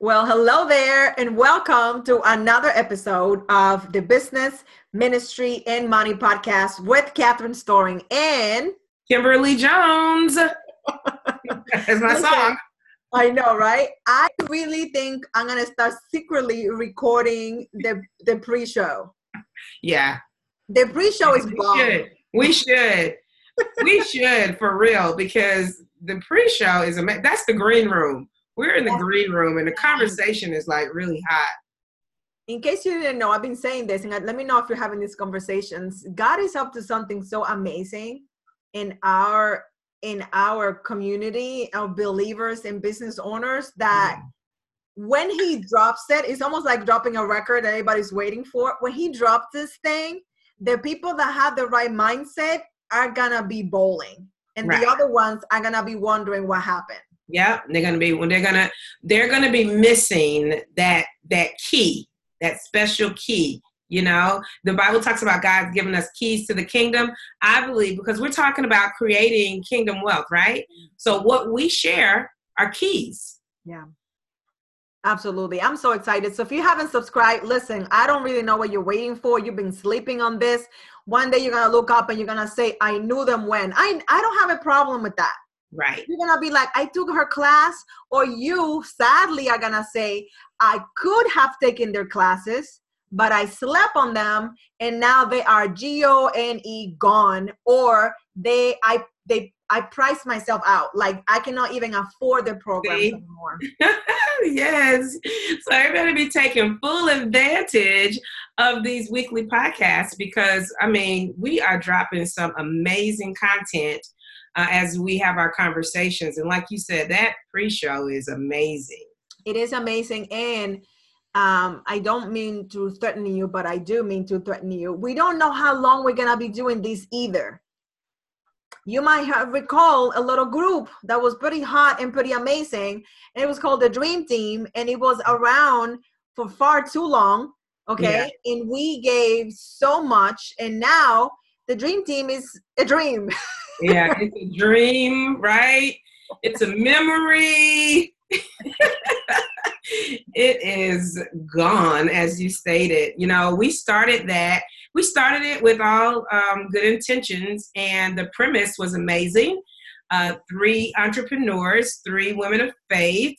Well, hello there, and welcome to another episode of the Business, Ministry, and Money podcast with Catherine Storing and Kimberly Jones. That's my song. I know, right? I really think I'm gonna start secretly recording the the pre-show. Yeah. The pre-show is we bomb. should. We should. we should for real because the pre-show is a that's the green room. We're in the green room and the conversation is like really hot. In case you didn't know, I've been saying this, and let me know if you're having these conversations. God is up to something so amazing in our in our community of believers and business owners that mm. when he drops it, it's almost like dropping a record that everybody's waiting for. When he drops this thing, the people that have the right mindset are gonna be bowling, and Right. the other ones are gonna be wondering what happened. Yeah, they're gonna be when they're gonna they're gonna be missing that that key, that special key. You know, the Bible talks about God giving us keys to the kingdom. I believe because we're talking about creating kingdom wealth, right? So what we share are keys. Yeah. Absolutely. I'm so excited. So if you haven't subscribed, listen, I don't really know what you're waiting for. You've been sleeping on this. One day you're going to look up and you're going to say, I knew them when. I, I don't have a problem with that. Right. You're going to be like, I took her class. Or you, sadly, are going to say, I could have taken their classes, but I slept on them and now they are G O N E gone. Or they, I, they, I priced myself out. Like I cannot even afford the program anymore. yes. So everybody be taking full advantage of these weekly podcasts because I mean we are dropping some amazing content uh, as we have our conversations. And like you said, that pre-show is amazing. It is amazing. And um, I don't mean to threaten you, but I do mean to threaten you. We don't know how long we're going to be doing this either. You might have recall a little group that was pretty hot and pretty amazing. And it was called the Dream Team, and it was around for far too long. Okay. And we gave so much. And now the Dream Team is a dream. Yeah, it's a dream, right? It's a memory. it is gone, as you stated. You know, we started that. We started it with all um, good intentions, and the premise was amazing. Uh, three entrepreneurs, three women of faith,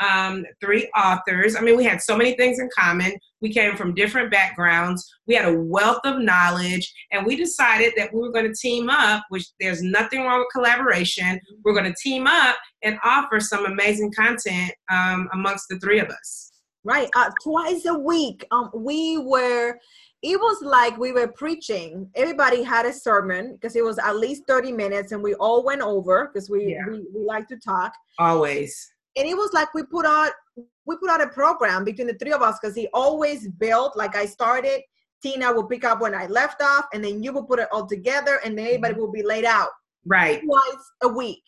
um, three authors. I mean, we had so many things in common. We came from different backgrounds. We had a wealth of knowledge, and we decided that we were going to team up, which there's nothing wrong with collaboration. We're going to team up and offer some amazing content um, amongst the three of us. right uh, twice a week um we were it was like we were preaching everybody had a sermon because it was at least 30 minutes and we all went over because we, Yeah. we we like to talk Always. And it was like we put out we put out a program between the three of us because he always built like i started tina will pick up when i left off and then you will put it all together and then everybody mm-hmm. will be laid out Right. twice a week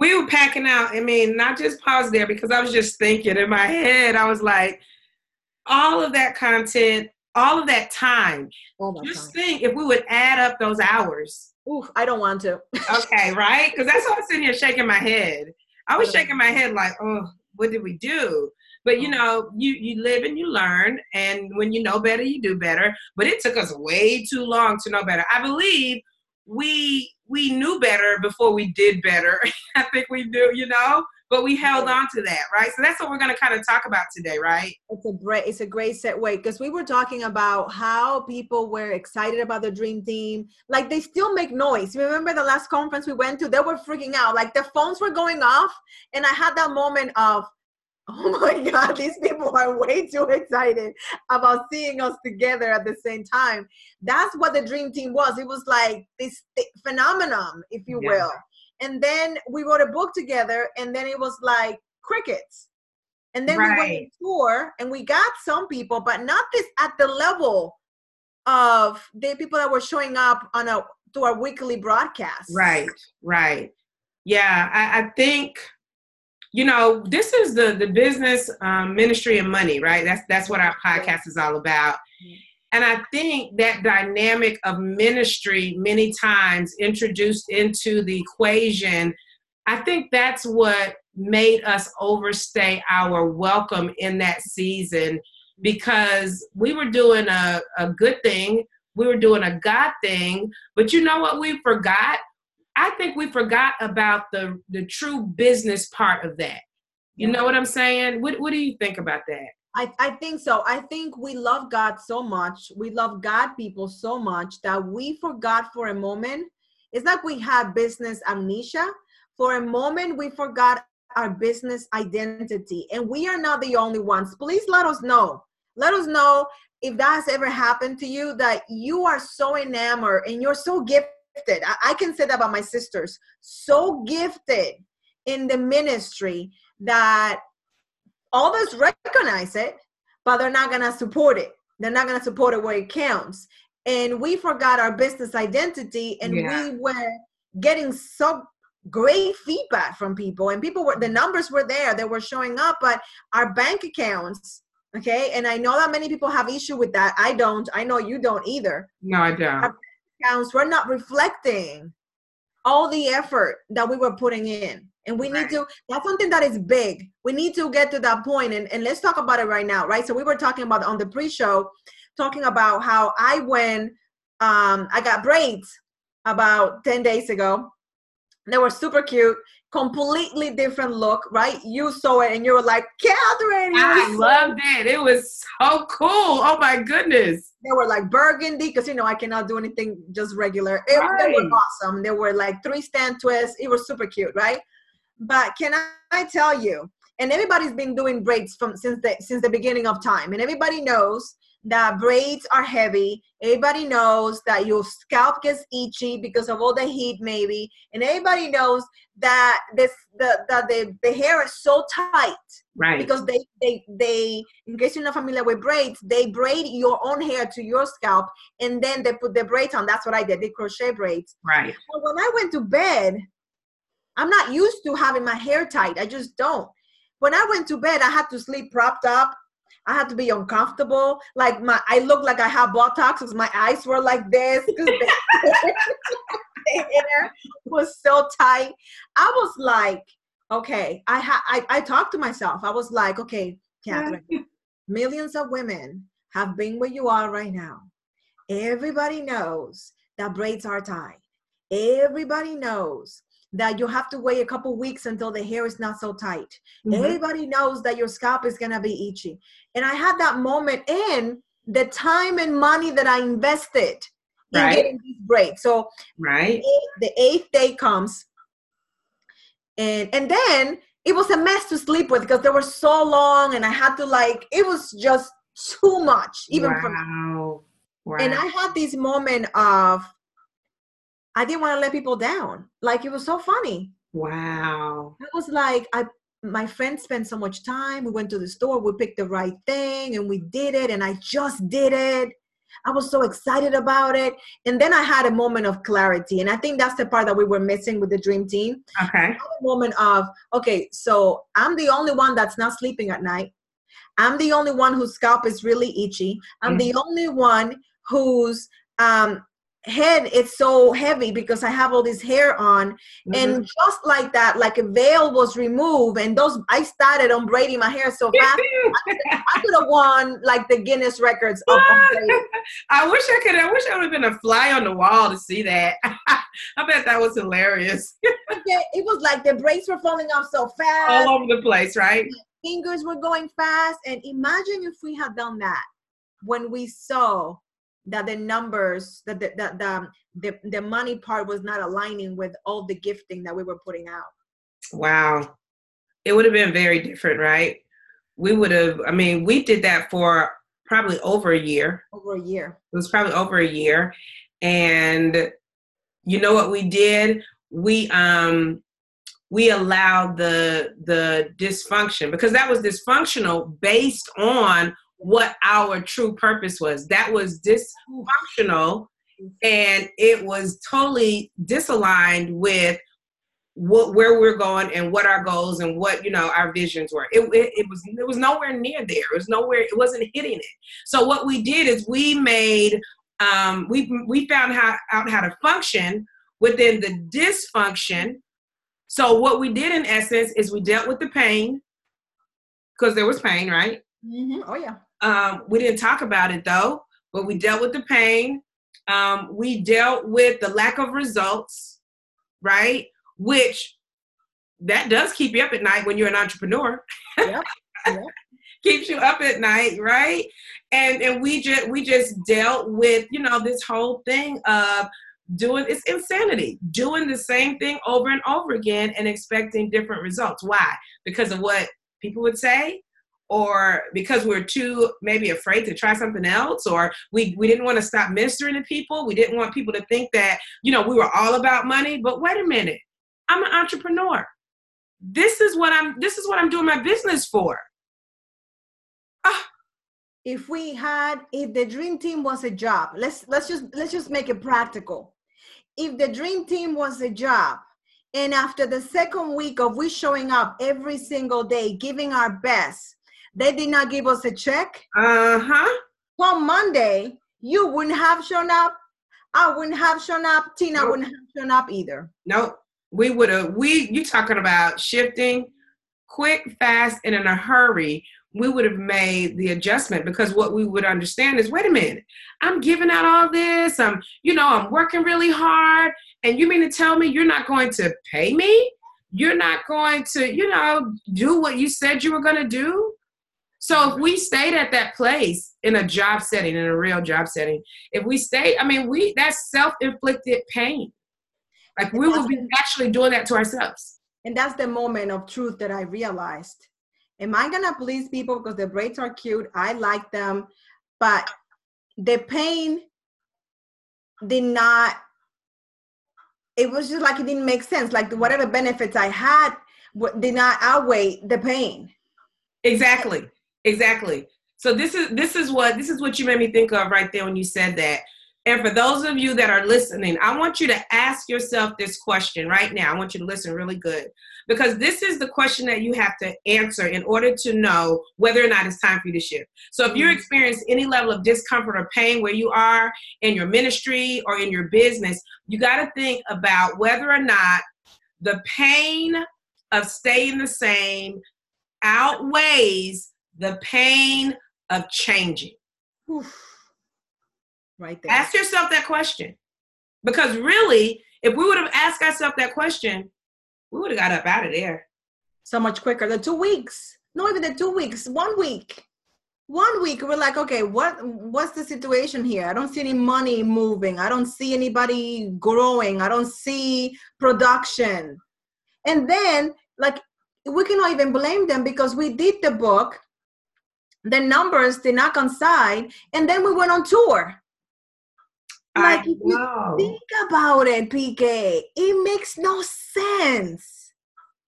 we were packing out. I mean, not just pause there because I was just thinking in my head, I was like, all of that content, all of that time. oh my Just God. think if we would add up those hours. Oof, i don't want to Okay, right? Because that's why I'm sitting here shaking my head. I was shaking my head like, oh, what did we do? But you mm. know, you you live and you learn, and when you know better, you do better. But it took us way too long to know better. I believe we we knew better before we did better. I think we do, you know, but we held on to that, right? So that's what we're going to kind of talk about today, right? It's a great, it's a great segue because we were talking about how people were excited about the dream team. Like they still make noise. Remember the last conference we went to? They were freaking out. Like the phones were going off, and I had that moment of, oh my god, these people are way too excited about seeing us together at the same time. That's what the dream team was. It was like this th- phenomenon, if you Yeah. will. And then we wrote a book together, and then it was like crickets. And then we went Right. on tour and we got some people, but not this at the level of the people that were showing up on a to our weekly broadcast. Right, right. Yeah, I, I think you know this is the the business um, ministry and money, right? That's that's what our podcast is all about. And I think that dynamic of ministry many times introduced into the equation I think that's what made us overstay our welcome in that season because we were doing a, a good thing, we were doing a God thing, but you know what we forgot? I think we forgot about the the true business part of that. You know what I'm saying? What what do you think about that? I, I think so. I think we love God so much. We love God people so much that we forgot for a moment. It's like we had business amnesia. For a moment, we forgot our business identity. And we are not the only ones. Please let us know. Let us know if that has ever happened to you that you are so enamored and you're so gifted. I, I can say that about my sisters. So gifted in the ministry that all of us recognize it, but they're not going to support it. They're not going to support it where it counts. And we forgot our business identity and yeah. we were getting so great feedback from people. And people were the numbers were there they were showing up but our bank accounts okay? And i know that many people have issue with that. I don't. I know you don't either. No i don't. Our accounts were not reflecting all the effort that we were putting in and we right. need to that's something that is big we need to get to that point and, and let's talk about it right now right so we were talking about on the pre-show talking about how i went um i got braids about 10 days ago they were super cute completely different look right you saw it and you were like catherine i loved it it was so cool oh my goodness they were like burgundy because you know I cannot do anything just regular. It, right. They were awesome. They were like three stand twists. It was super cute, right? But can I tell you? And everybody's been doing braids from since the since the beginning of time, and everybody knows that braids are heavy. Everybody knows that your scalp gets itchy because of all the heat, maybe, and everybody knows that this the that the, the hair is so tight right because they they they in case you're not familiar with braids they braid your own hair to your scalp and then they put the braids on that's what i did they crochet braids right but when i went to bed i'm not used to having my hair tight i just don't when i went to bed i had to sleep propped up I had to be uncomfortable. Like my, I looked like I had Botox because my eyes were like this. The hair was so tight. I was like, okay, I had I, I talked to myself. I was like, okay, Catherine, millions of women have been where you are right now. Everybody knows that braids are tight. Everybody knows that you have to wait a couple weeks until the hair is not so tight. Mm-hmm. Everybody knows that your scalp is gonna be itchy. And I had that moment in the time and money that I invested right. getting these breaks. So right, the eighth day comes, and and then it was a mess to sleep with because they were so long, and I had to like it was just too much even wow. for me. Wow. And I had this moment of I didn't want to let people down. Like it was so funny. Wow. It was like I my friends spent so much time. We went to the store, we picked the right thing, and we did it, and I just did it. I was so excited about it. And then I had a moment of clarity. And I think that's the part that we were missing with the dream team. Okay. a moment of, okay, so I'm the only one that's not sleeping at night. I'm the only one whose scalp is really itchy. I'm mm-hmm. the only one who's um, head it's so heavy because I have all this hair on. Mm-hmm. And just like that, like a veil was removed, and those I started on braiding my hair so fast. I, could have won like the Guinness records of, I wish I could I wish I would have been a fly on the wall to see that. I bet that was hilarious. okay, it was like the braids were falling off so fast. All over the place, right? Fingers were going fast. And imagine if we had done that when we saw that the numbers that the, the, the, the, the money part was not aligning with all the gifting that we were putting out. Wow. It would have been very different right? We would have i mean we did that for probably over a year. Over a year. It was probably over a year. And you know what we did? We um we allowed the the dysfunction because that was dysfunctional based on what our true purpose was. That was dysfunctional and it was totally disaligned with what where we're going and what our goals and what you know our visions were. It, it, it was it was nowhere near there. It was nowhere. It wasn't hitting it. So what we did is we made um, we we found how, out how to function within the dysfunction So what we did in essence is we dealt with the pain because there was pain, right? Mm-hmm. Oh yeah. Um, we didn't talk about it though, but we dealt with the pain. Um, we dealt with the lack of results, right? Which that does keep you up at night when you're an entrepreneur. Yep. yep. Keeps you up at night, right? And and we just we just dealt with you know this whole thing of doing it's insanity doing the same thing over and over again and expecting different results why because of what people would say or because we're too maybe afraid to try something else or we, we didn't want to stop ministering to people. We didn't want people to think that you know we were all about money. But wait a minute i'm an entrepreneur. This is what i'm this is what i'm doing my business for. Ah. if we had if the dream team was a job let's let's just let's just make it practical. If the dream team was a job and after the second week of we showing up every single day giving our best they did not give us a check. Uh-huh. On monday you wouldn't have shown up. I wouldn't have shown up. Tina nope. wouldn't have shown up either. Nope. We would have we you talking about shifting quick fast and in a hurry. We would have made the adjustment because what we would understand is wait a minute. I'm giving out all this. I'm you know i'm working really hard. And you mean to tell me you're not going to pay me? You're not going to you know do what you said you were going to do so if we stayed at that place in a job setting in a real job setting if we stayed i mean we that's self-inflicted pain like we would be actually doing that to ourselves and that's the moment of truth that i realized am I gonna please people because the braids are cute? I like them, but the pain did not. It was just like it didn't make sense. Like whatever benefits I had did not outweigh the pain. Exactly. Exactly. So this is this is what this is what you made me think of right there when you said that. And for those of you that are listening, I want you to ask yourself this question right now. I want you to listen really good because this is the question that you have to answer in order to know whether or not it's time for you to shift. So if you're mm-hmm. experiencing any level of discomfort or pain where you are in your ministry or in your business, you got to think about whether or not the pain of staying the same outweighs the pain of changing. Oof right there. Ask yourself that question. Because really, if we would have asked ourselves that question, we would have got up out of there. So much quicker. The two weeks. Not even the two weeks, one week. One week we're like, okay, what what's the situation here? I don't see any money moving. I don't see anybody growing. I don't see production. And then like we cannot even blame them because we did the book the numbers did not coincide and then we went on tour like if you think about it, PK, it makes no sense.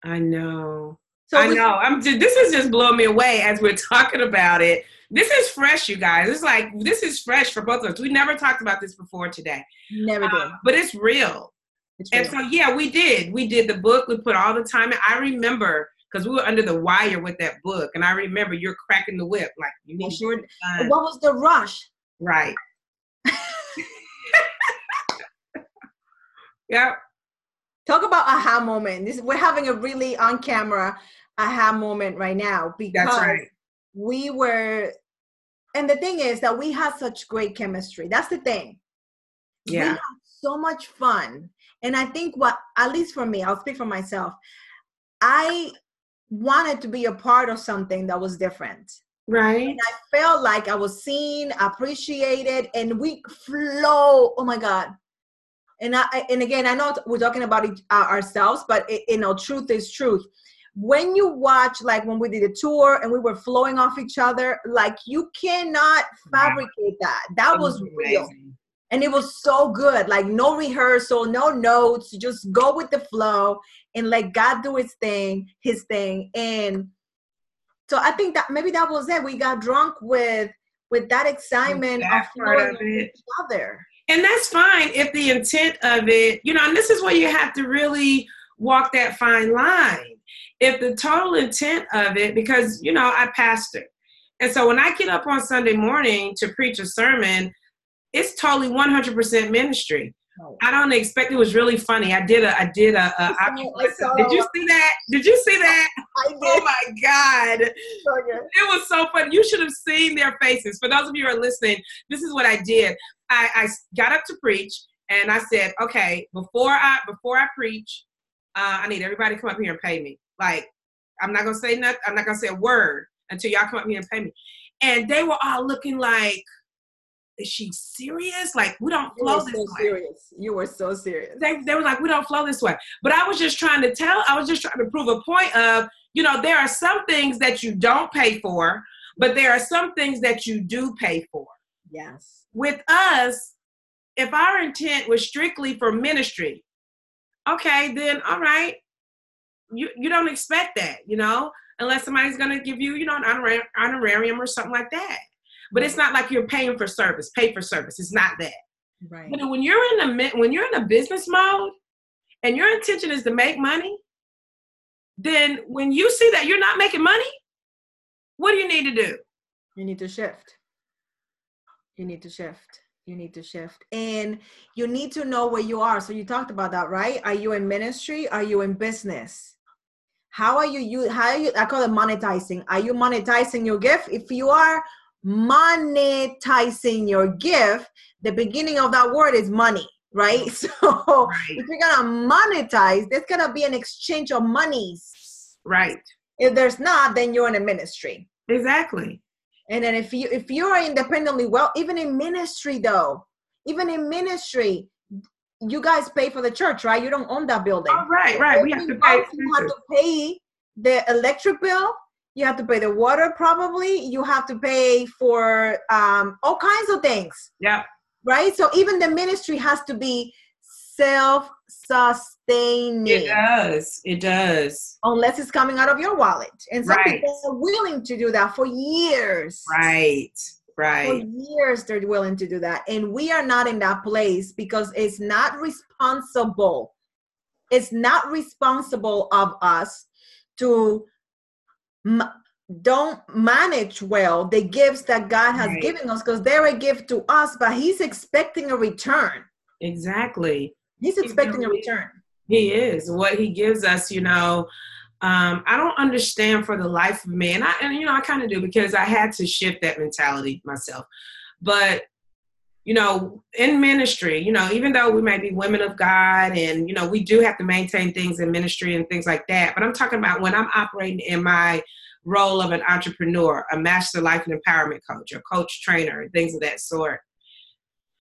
I know. So I know. I'm just, this is just blowing me away as we're talking about it. This is fresh, you guys. It's like this is fresh for both of us. We never talked about this before today. Never did. Uh, but it's real. it's real. And so yeah, we did. We did the book. We put all the time in. I remember because we were under the wire with that book, and I remember you're cracking the whip like you need. Sure. What was the rush? Right. Yeah. Talk about aha moment. This we're having a really on camera aha moment right now because right. we were and the thing is that we had such great chemistry. That's the thing. Yeah. We had so much fun. And I think what at least for me, I'll speak for myself, I wanted to be a part of something that was different. Right. And I felt like I was seen, appreciated, and we flow. Oh my God and I and again, I know we're talking about it, uh, ourselves, but it, you know, truth is truth. When you watch, like when we did a tour and we were flowing off each other, like you cannot fabricate that. That was real. And it was so good. Like no rehearsal, no notes, just go with the flow and let God do his thing, his thing. And so I think that maybe that was it. We got drunk with with that excitement that of flowing of each other and that's fine if the intent of it, you know, and this is where you have to really walk that fine line. If the total intent of it, because, you know, I pastor. And so when I get up on Sunday morning to preach a sermon, it's totally 100% ministry. I don't expect. It was really funny. I did a. I did a. a I saw, did you see that? Did you see that? I. Oh my god! Okay. It was so funny. You should have seen their faces. For those of you who are listening, this is what I did. I, I got up to preach, and I said, okay, before I before I preach, uh, I need everybody to come up here and pay me. Like, I'm not gonna say nothing. I'm not gonna say a word until y'all come up here and pay me. And they were all looking like is she serious? Like we don't flow this so way. Serious. You were so serious. They, they were like, we don't flow this way. But I was just trying to tell, I was just trying to prove a point of, you know, there are some things that you don't pay for, but there are some things that you do pay for. Yes. With us, if our intent was strictly for ministry, okay, then all right, you you don't expect that, you know, unless somebody's gonna give you, you know, an honorarium or something like that. But it's not like you're paying for service, pay for service. It's not that. Right. But when you're in a when you're in a business mode and your intention is to make money, then when you see that you're not making money, what do you need to do? You need to shift. You need to shift. You need to shift. And you need to know where you are. So you talked about that, right? Are you in ministry? Are you in business? How are you you how are you I call it monetizing. Are you monetizing your gift? If you are monetizing your gift, the beginning of that word is money, right? So right. if you're gonna monetize, there's gonna be an exchange of monies. Right. If there's not, then you're in a ministry. Exactly. And then if you if you are independently well, even in ministry though, even in ministry, you guys pay for the church, right? You don't own that building. Oh, right, right. We have to pay. You have to pay the electric bill you have to pay the water probably. You have to pay for um, all kinds of things. Yeah. Right? So even the ministry has to be self-sustaining. It does. It does. Unless it's coming out of your wallet. And some right. people are willing to do that for years. Right. Right. For years they're willing to do that. And we are not in that place because it's not responsible. It's not responsible of us to don't manage well the gifts that God has right. given us because they're a gift to us, but He's expecting a return. Exactly. He's expecting a return. He is. What He gives us, you know, um, I don't understand for the life of me, and I, and you know, I kind of do because I had to shift that mentality myself. But you know, in ministry, you know, even though we may be women of God and, you know, we do have to maintain things in ministry and things like that. But I'm talking about when I'm operating in my role of an entrepreneur, a master life and empowerment coach, a coach trainer, and things of that sort.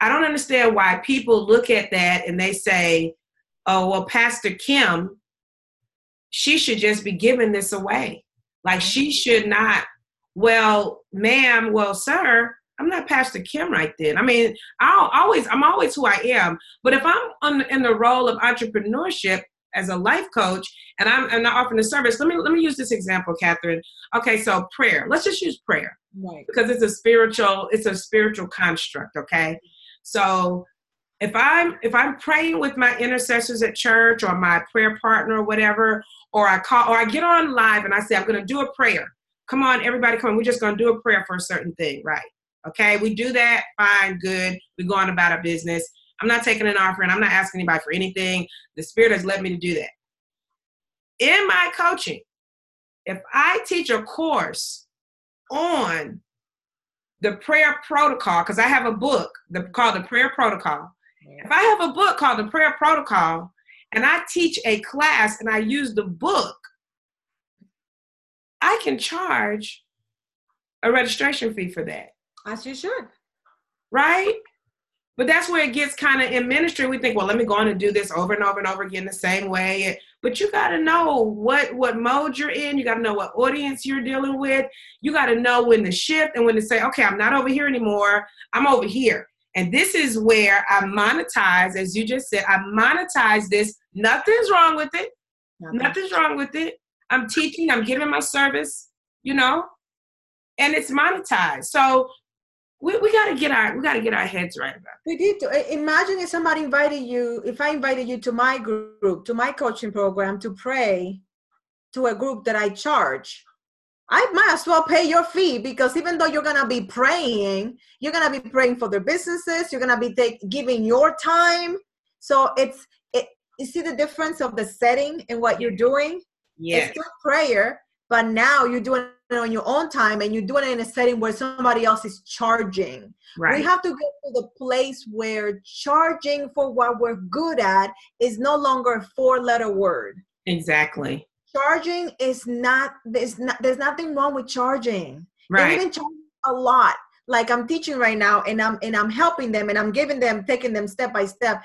I don't understand why people look at that and they say, oh, well, Pastor Kim, she should just be giving this away. Like she should not. Well, ma'am, well, sir, I'm not Pastor Kim right then. I mean, I'll always, I'm always who I am. But if I'm on, in the role of entrepreneurship as a life coach and I'm, and I'm offering a service, let me let me use this example, Catherine. Okay, so prayer. Let's just use prayer. Right. Because it's a spiritual, it's a spiritual construct, okay? So if I'm if I'm praying with my intercessors at church or my prayer partner or whatever, or I call or I get on live and I say I'm gonna do a prayer. Come on, everybody, come on. We're just gonna do a prayer for a certain thing, right? Okay, we do that, fine, good. We go on about our business. I'm not taking an offering. I'm not asking anybody for anything. The Spirit has led me to do that. In my coaching, if I teach a course on the prayer protocol, because I have a book called the Prayer Protocol. If I have a book called the Prayer Protocol and I teach a class and I use the book, I can charge a registration fee for that. As you should. Right? But that's where it gets kind of in ministry. We think, well, let me go on and do this over and over and over again the same way. But you got to know what what mode you're in. You got to know what audience you're dealing with. You got to know when to shift and when to say, okay, I'm not over here anymore. I'm over here. And this is where I monetize, as you just said, I monetize this. Nothing's wrong with it. Nothing. Nothing's wrong with it. I'm teaching, I'm giving my service, you know, and it's monetized. So we, we got to get our we got to get our heads right about it. we did. to imagine if somebody invited you if i invited you to my group to my coaching program to pray to a group that i charge i might as well pay your fee because even though you're gonna be praying you're gonna be praying for their businesses you're gonna be take, giving your time So it's it. You see the difference of the setting and what you're doing. Yes. It's still prayer, but now you're doing on your own time and you're doing it in a setting where somebody else is charging. Right. We have to get to the place where charging for what we're good at is no longer a four letter word. exactly. Charging is not there's not there's nothing wrong with charging. Right. even charging a lot. Like I'm teaching right now and I'm and I'm helping them and I'm giving them taking them step by step.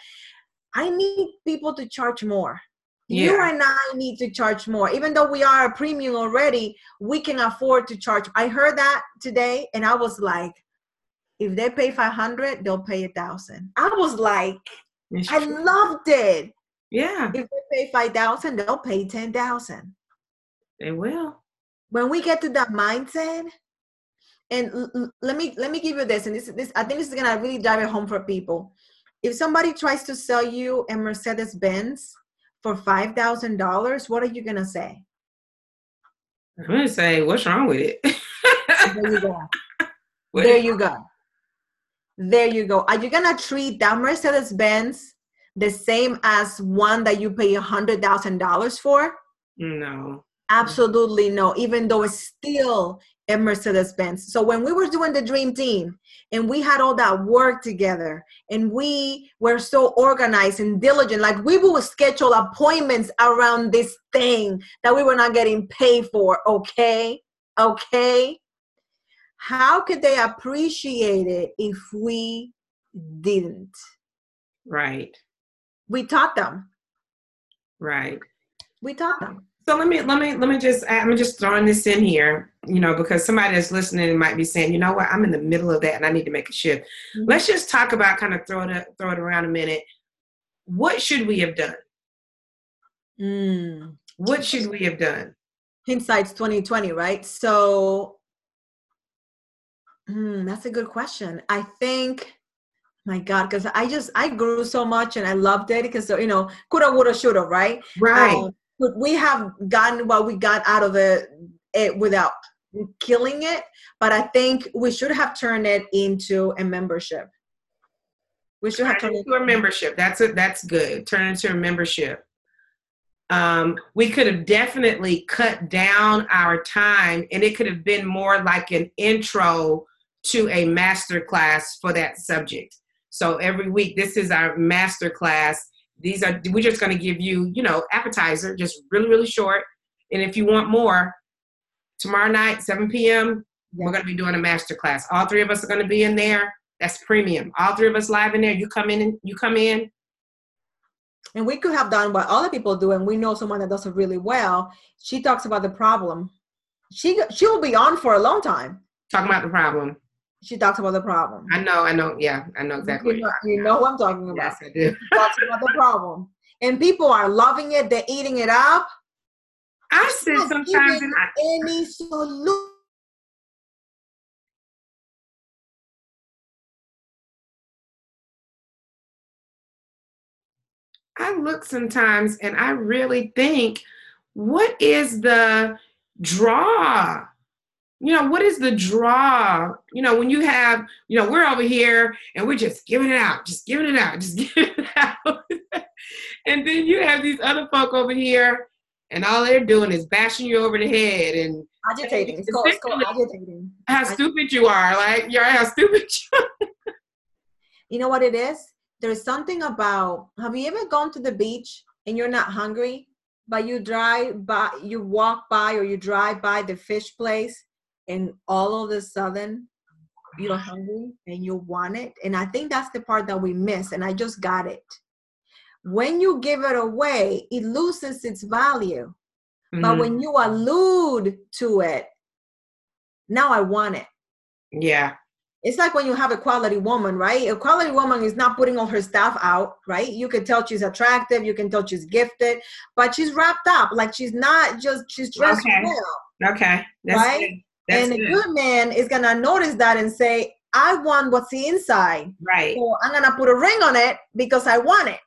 I need people to charge more. You Yeah. and I need to charge more. Even though we are a premium already, we can afford to charge. I heard that today and I was like, if they pay 500, they'll pay a thousand. I was like, It's I true. loved it. yeah, If they pay 5,000, they'll pay 10,000. they will. When we get to that mindset, and l- l- let me let me give you this, and this this I think this is gonna really drive it home for people. If somebody tries to sell you a Mercedes Benz for five thousand dollars, what are you gonna say? I'm gonna say, what's wrong with it? There you go. What- There you go. There you go. Are you gonna treat that Mercedes Benz the same as one that you pay a hundred thousand dollars for? no. Absolutely no, even though it's still a Mercedes Benz. So when we were doing the dream team and we had all that work together and we were so organized and diligent, like we would schedule appointments around this thing that we were not getting paid for, okay? Okay? How could they appreciate it if we didn't? Right. We taught them. Right. We taught them. So let me let me let me just I'm just throwing this in here, you know, because somebody that's listening might be saying, you know what, I'm in the middle of that and I need to make a shift. Mhm. Let's just talk about kind of throw it throw it around a minute. What should we have done? Mm. What should we have done? hindsight's 2020 right so hmm, that's a good question i think my god because i just i grew so much and i loved it because you know coulda woulda shoulda right Right. Um, but we have gotten what we got out of it, it without killing it but i think we should have turned it into a membership we should have turned it into a membership. That's it. That's good. Turn it into a membership. Um, we could have definitely cut down our time, and it could have been more like an intro to a master class for that subject. So every week, this is our master class. These are we're just going to give you, you know, appetizer, just really, really short. And if you want more, tomorrow night, 7 p.m., Yeah. we're going to be doing a master class. All three of us are going to be in there. That's premium. All three of us live in there. You come in and you come in. and we could have done what other people do and we know someone that does it really well she talks about the problem she she will be on for a long time Talking about the problem. She talks about the problem I know, I know, yeah, I know exactly. you know, you're know who i'm talking about. Yes, I do. Talks about the problem and people are loving it they're eating it up I not sometimes and I, any solution I look sometimes and I really think, what is the draw? You know, what is the draw? You know, when you have, you know, we're over here and we're just giving it out, just giving it out, just giving it out. and then you have these other folk over here and all they're doing is bashing you over the head and agitating it's called, it's called agitating how stupid you are. Like, you're how stupid you you know what it is there's something about have you ever gone to the beach and you're not hungry but you drive by you walk by or you drive by the fish place and all of a sudden you're hungry and you want it and i think that's the part that we miss and i just got it when you give it away it loses its value but Mhm. when you allude to it now i want it yeah. it's like when you have a quality woman, right? A quality woman is not putting all her stuff out, right? You can tell she's attractive, you can tell she's gifted, but she's wrapped up. Like she's not just she's dressed Okay. well. Okay. That's Right? good. That's and a good. good man is gonna notice that and say, I want what's inside. Right. So I'm gonna put a ring on it because I want it.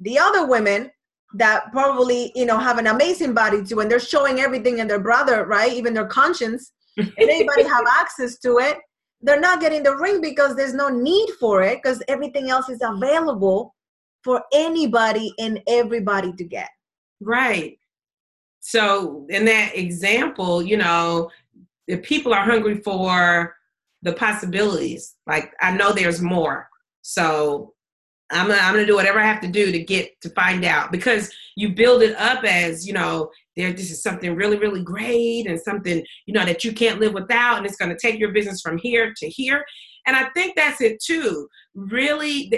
The other women that probably, you know, have an amazing body too, and they're showing everything in their brother, right? Even their conscience, and anybody have access to it, they're not getting the ring because there's no need for it because everything else is available for anybody and everybody to get. Right. So, in that example, you know, if people are hungry for the possibilities, like I know there's more. So, I'm gonna, I'm gonna do whatever I have to do to get to find out. Because you build it up as you know there this is something really really great and something you know that you can't live without and it's to take your business from here to here. And I think that's it too. Really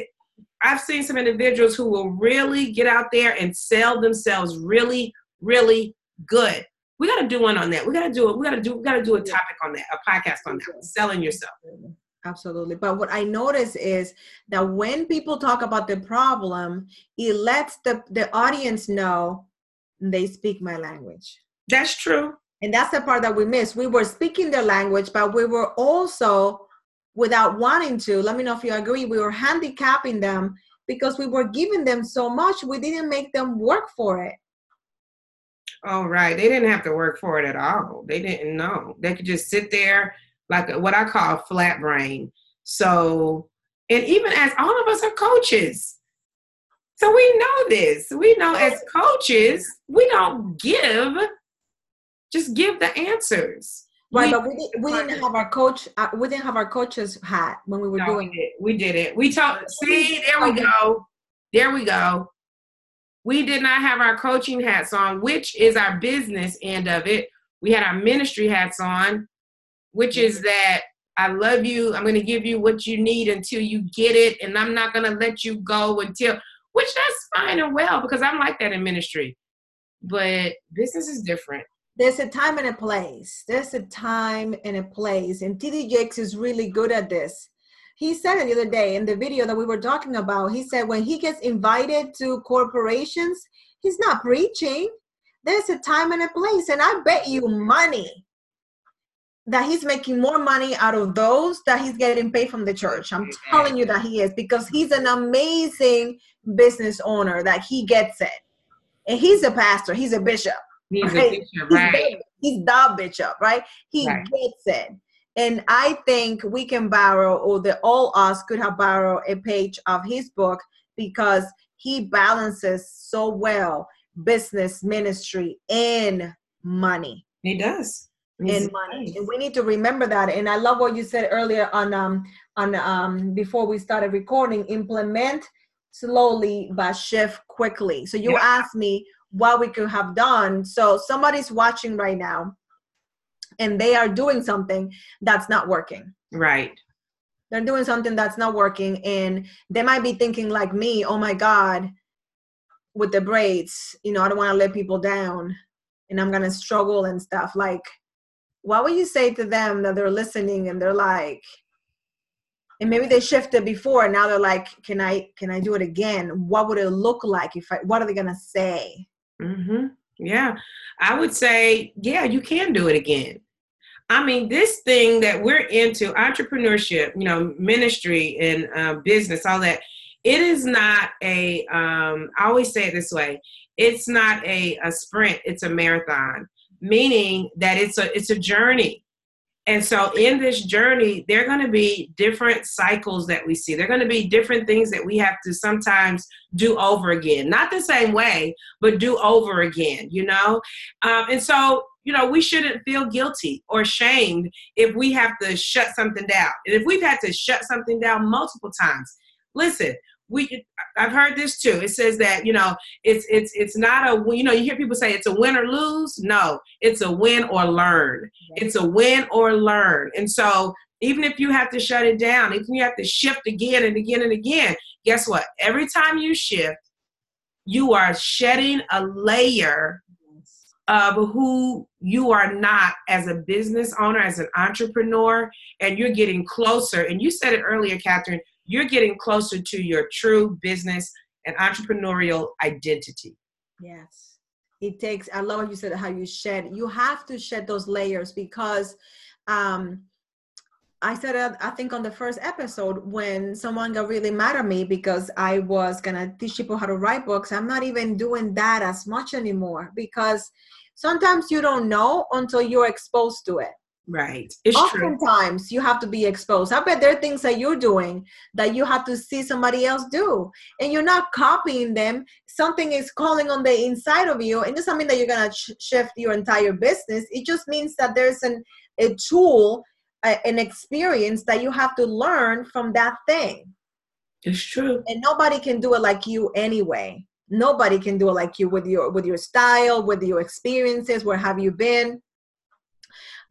I've seen some individuals who will really get out there and sell themselves really, really good. We got to do one on that. We got to do it. We got to do. We got to do a topic on that, a podcast on that, selling yourself. Absolutely. But what I notice is that when people talk about the problem, it lets the the audience know they speak my language. That's true. And that's the part that we miss. We were speaking their language, but we were also without wanting to let me know if you agree we were handicapping them because we were giving them so much we didn't make them work for it oh right they didn't have to work for it at all they didn't know they could just sit there like what i call flat brain so and even as all of us are coaches so we know this we know as coaches we don't give just give the answers Right, we, but we, we didn't have our coach. Uh, we didn't have our coach's hat when we were no, doing it. We did it. We talked. See, there we go. There we go. We did not have our coaching hats on, which is our business end of it. We had our ministry hats on, which is that I love you. I'm going to give you what you need until you get it, and I'm not going to let you go until. Which that's fine and well because I'm like that in ministry, but business is different there's a time and a place. There's a time and a place. And TD Jakes is really good at this. He said it the other day in the video that we were talking about. He said when he gets invited to corporations, he's not preaching. There's a time and a place. And I bet you money that he's making more money out of those that he's getting paid from the church. I'm telling you that he is because he's an amazing business owner that he gets it. And he's a pastor, he's a bishop He's right? a bishop, right? He's, he's the bishop, right? He right. gets it. And I think we can borrow, or the all us could have borrowed a page of his book because he balances so well business, ministry, and money. He does. He's and money. Nice. And we need to remember that. And I love what you said earlier on um on um before we started recording, implement slowly but shift quickly. So you yeah. asked me what we could have done. So somebody's watching right now and they are doing something that's not working. Right. They're doing something that's not working and they might be thinking like me, "Oh my god, with the braids, you know, I don't want to let people down and I'm going to struggle and stuff." Like what would you say to them that they're listening and they're like and maybe they shifted before and now they're like can i can i do it again what would it look like if i what are they gonna say Mm-hmm. Yeah, I would say, yeah, you can do it again. I mean, this thing that we're into, entrepreneurship, you know, ministry and uh, business, all that, it is not a. Um, I always say it this way it's not a, a sprint, it's a marathon, meaning that it's a, it's a journey. And so in this journey, there are going to be different cycles that we see. There are going to be different things that we have to sometimes do over again. Not the same way, but do over again, you know? Um, and so, you know, we shouldn't feel guilty or shamed if we have to shut something down. And if we've had to shut something down multiple times, listen, we I've heard this too. It says that you know it's it's it's not a you know you hear people say it's a win or lose. No, it's a win or learn. It's a win or learn. And so even if you have to shut it down, if you have to shift again and again and again, guess what? Every time you shift, you are shedding a layer of who you are not as a business owner, as an entrepreneur, and you're getting closer. And you said it earlier, Catherine, you're getting closer to your true business and entrepreneurial identity. Yes. It takes, I love what you said, how you shed. You have to shed those layers because um, I said, uh, I think on the first episode, when someone got really mad at me because I was going to teach people how to write books, I'm not even doing that as much anymore because sometimes you don't know until you're exposed to it. Right. It's Oftentimes true. you have to be exposed. I bet there are things that you're doing that you have to see somebody else do. And you're not copying them. Something is calling on the inside of you. And it doesn't mean that you're going to sh- shift your entire business. It just means that there's an, a tool, a, an experience that you have to learn from that thing. It's true. And nobody can do it like you anyway. Nobody can do it like you with your with your style, with your experiences, where have you been?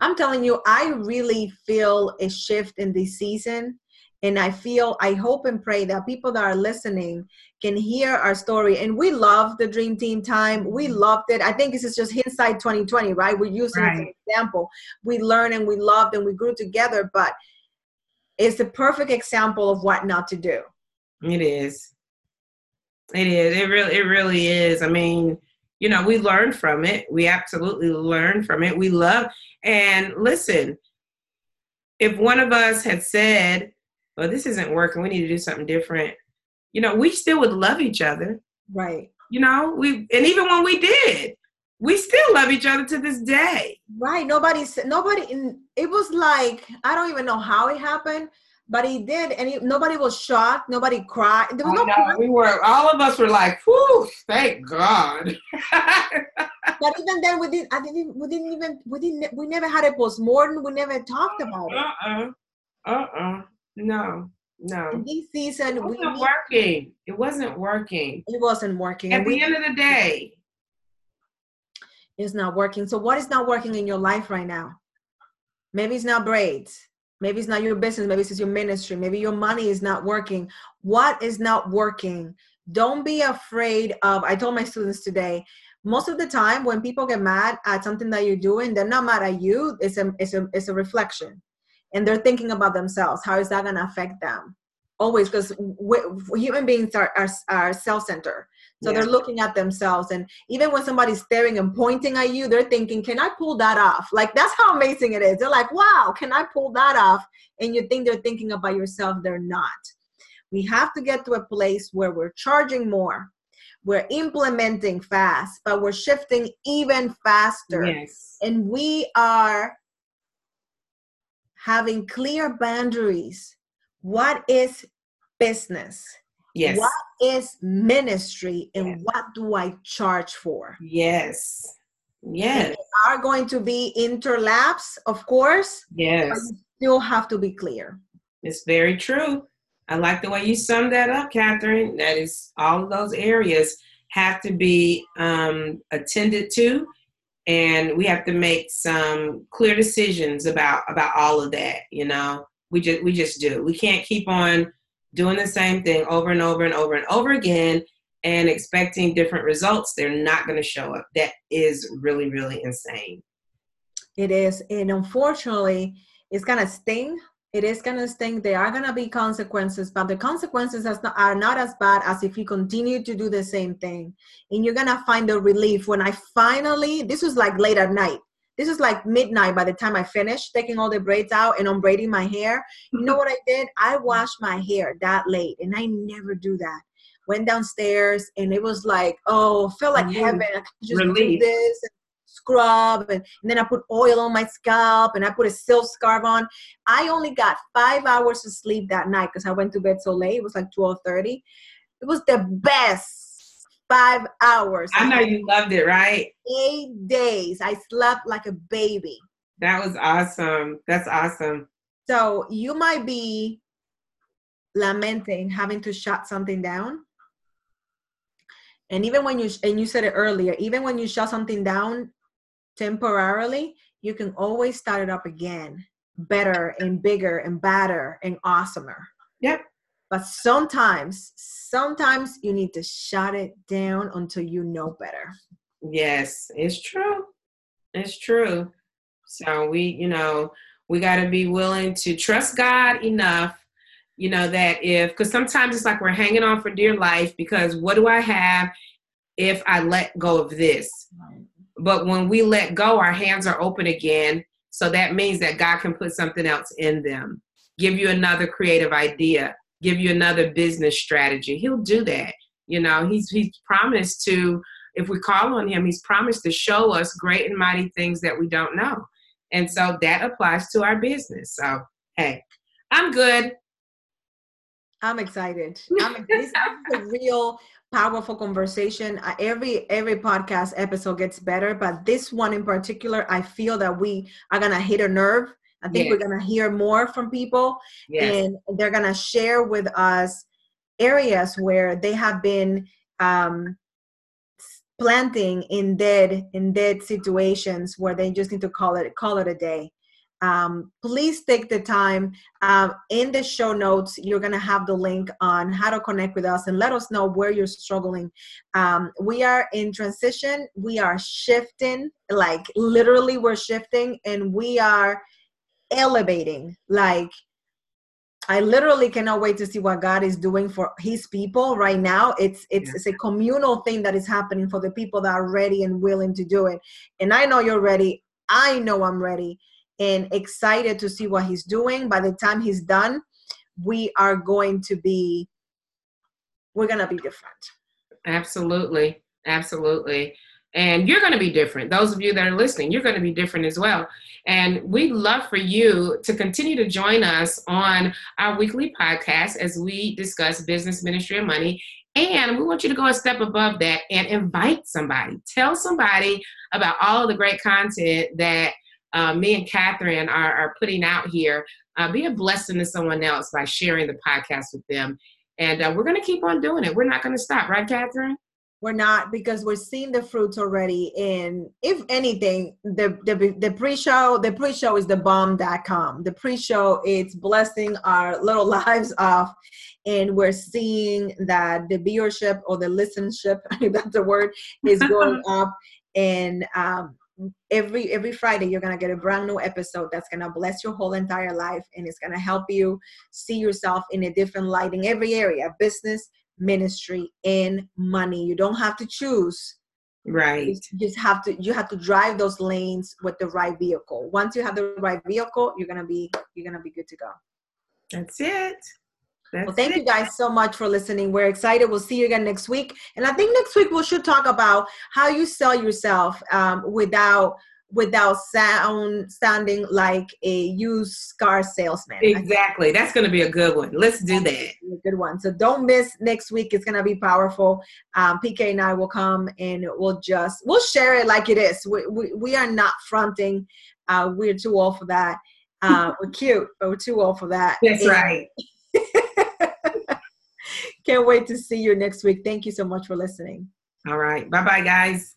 I'm telling you, I really feel a shift in this season. And I feel, I hope and pray that people that are listening can hear our story. And we love the Dream Team time. We loved it. I think this is just hindsight 2020, right? We're using right. it as an example. We learned and we loved and we grew together, but it's the perfect example of what not to do. It is. It is. It really, it really is. I mean, you know, we learned from it. We absolutely learned from it. We love, and listen, if one of us had said, well, this isn't working, we need to do something different, you know, we still would love each other. Right. You know, we, and even when we did, we still love each other to this day. Right. Nobody said, nobody, it was like, I don't even know how it happened, but he did, and he, nobody was shocked. Nobody cried. There was no. Know, we were. All of us were like, "Whew, thank God." but even then, we didn't. I didn't. We didn't even. We didn't. We never had a postmortem. We never talked about it. Uh uh-uh. uh. Uh-uh. No. No. In this season, it wasn't we, working. It wasn't working. It wasn't working. At and the end of the day, it's not working. So, what is not working in your life right now? Maybe it's not braids Maybe it's not your business. Maybe it's your ministry. Maybe your money is not working. What is not working? Don't be afraid of. I told my students today, most of the time when people get mad at something that you're doing, they're not mad at you. It's a, it's a, it's a reflection. And they're thinking about themselves. How is that going to affect them? Always, because human beings are, are, are self centered. So yeah. they're looking at themselves. And even when somebody's staring and pointing at you, they're thinking, can I pull that off? Like, that's how amazing it is. They're like, wow, can I pull that off? And you think they're thinking about yourself. They're not. We have to get to a place where we're charging more. We're implementing fast, but we're shifting even faster. Yes. And we are having clear boundaries. What is business? Yes. What is ministry and yes. what do I charge for? Yes. Yes. are going to be interlaps, of course. Yes. you still have to be clear. It's very true. I like the way you summed that up, Catherine. That is all of those areas have to be um, attended to, and we have to make some clear decisions about about all of that. You know, we just we just do. We can't keep on doing the same thing over and over and over and over again and expecting different results, they're not going to show up. That is really, really insane. It is. And unfortunately, it's going to sting. It is going to sting. There are going to be consequences, but the consequences are not as bad as if you continue to do the same thing. And you're going to find the relief. When I finally, this was like late at night, this is like midnight by the time I finished taking all the braids out and unbraiding my hair. You know what I did? I washed my hair that late, and I never do that. Went downstairs, and it was like, oh, felt like heaven. I could just Relief. do this scrub, and, and then I put oil on my scalp, and I put a silk scarf on. I only got five hours of sleep that night because I went to bed so late. It was like twelve thirty. It was the best five hours. I know you loved it, right? Eight days. I slept like a baby. That was awesome. That's awesome. So you might be lamenting having to shut something down. And even when you and you said it earlier, even when you shut something down temporarily, you can always start it up again, better and bigger and badder and awesomer. Yep. But sometimes, sometimes you need to shut it down until you know better. Yes, it's true. It's true. So we, you know, we got to be willing to trust God enough, you know, that if, because sometimes it's like we're hanging on for dear life because what do I have if I let go of this? But when we let go, our hands are open again. So that means that God can put something else in them, give you another creative idea, give you another business strategy. He'll do that. You know, he's he's promised to if we call on him, he's promised to show us great and mighty things that we don't know. And so that applies to our business. So, hey, I'm good. I'm excited. I'm, this, is a real powerful conversation. Every every podcast episode gets better, but this one in particular, I feel that we are gonna hit a nerve. I think yes. we're gonna hear more from people, yes. and they're gonna share with us areas where they have been um, planting in dead in dead situations where they just need to call it call it a day um, please take the time um, in the show notes you're going to have the link on how to connect with us and let us know where you're struggling um, we are in transition we are shifting like literally we're shifting and we are elevating like I literally cannot wait to see what God is doing for his people right now. It's it's, yeah. it's a communal thing that is happening for the people that are ready and willing to do it. And I know you're ready. I know I'm ready and excited to see what he's doing. By the time he's done, we are going to be we're going to be different. Absolutely. Absolutely. And you're going to be different. Those of you that are listening, you're going to be different as well. And we'd love for you to continue to join us on our weekly podcast as we discuss business, ministry, and money. And we want you to go a step above that and invite somebody. Tell somebody about all the great content that uh, me and Catherine are, are putting out here. Uh, be a blessing to someone else by sharing the podcast with them. And uh, we're going to keep on doing it. We're not going to stop, right, Catherine? We're not because we're seeing the fruits already. And if anything, the the, the pre-show, the pre-show is the bomb.com. The pre-show it's blessing our little lives off. And we're seeing that the viewership or the listenership, if that's a word, is going up. And um, every every friday you're going to get a brand new episode that's going to bless your whole entire life and it's going to help you see yourself in a different light in every area business ministry and money. You don't have to choose. Right. you just have to you have to drive those lanes with the right vehicle. Once you have the right vehicle you're going to be you're going to be good to go. That's it that's well, thank it. you guys so much for listening. We're excited. We'll see you again next week. And I think next week we should talk about how you sell yourself um, without without sound sounding like a used car salesman. Exactly. That's going to be a good one. Let's do that. A good one. So don't miss next week. It's going to be powerful. Um, PK and I will come and we'll just we'll share it like it is. We we, we are not fronting. Uh, we're too old for that. Uh, we're cute, but we're too old for that. That's and, right. Can't wait to see you next week. Thank you so much for listening. All right. Bye bye, guys.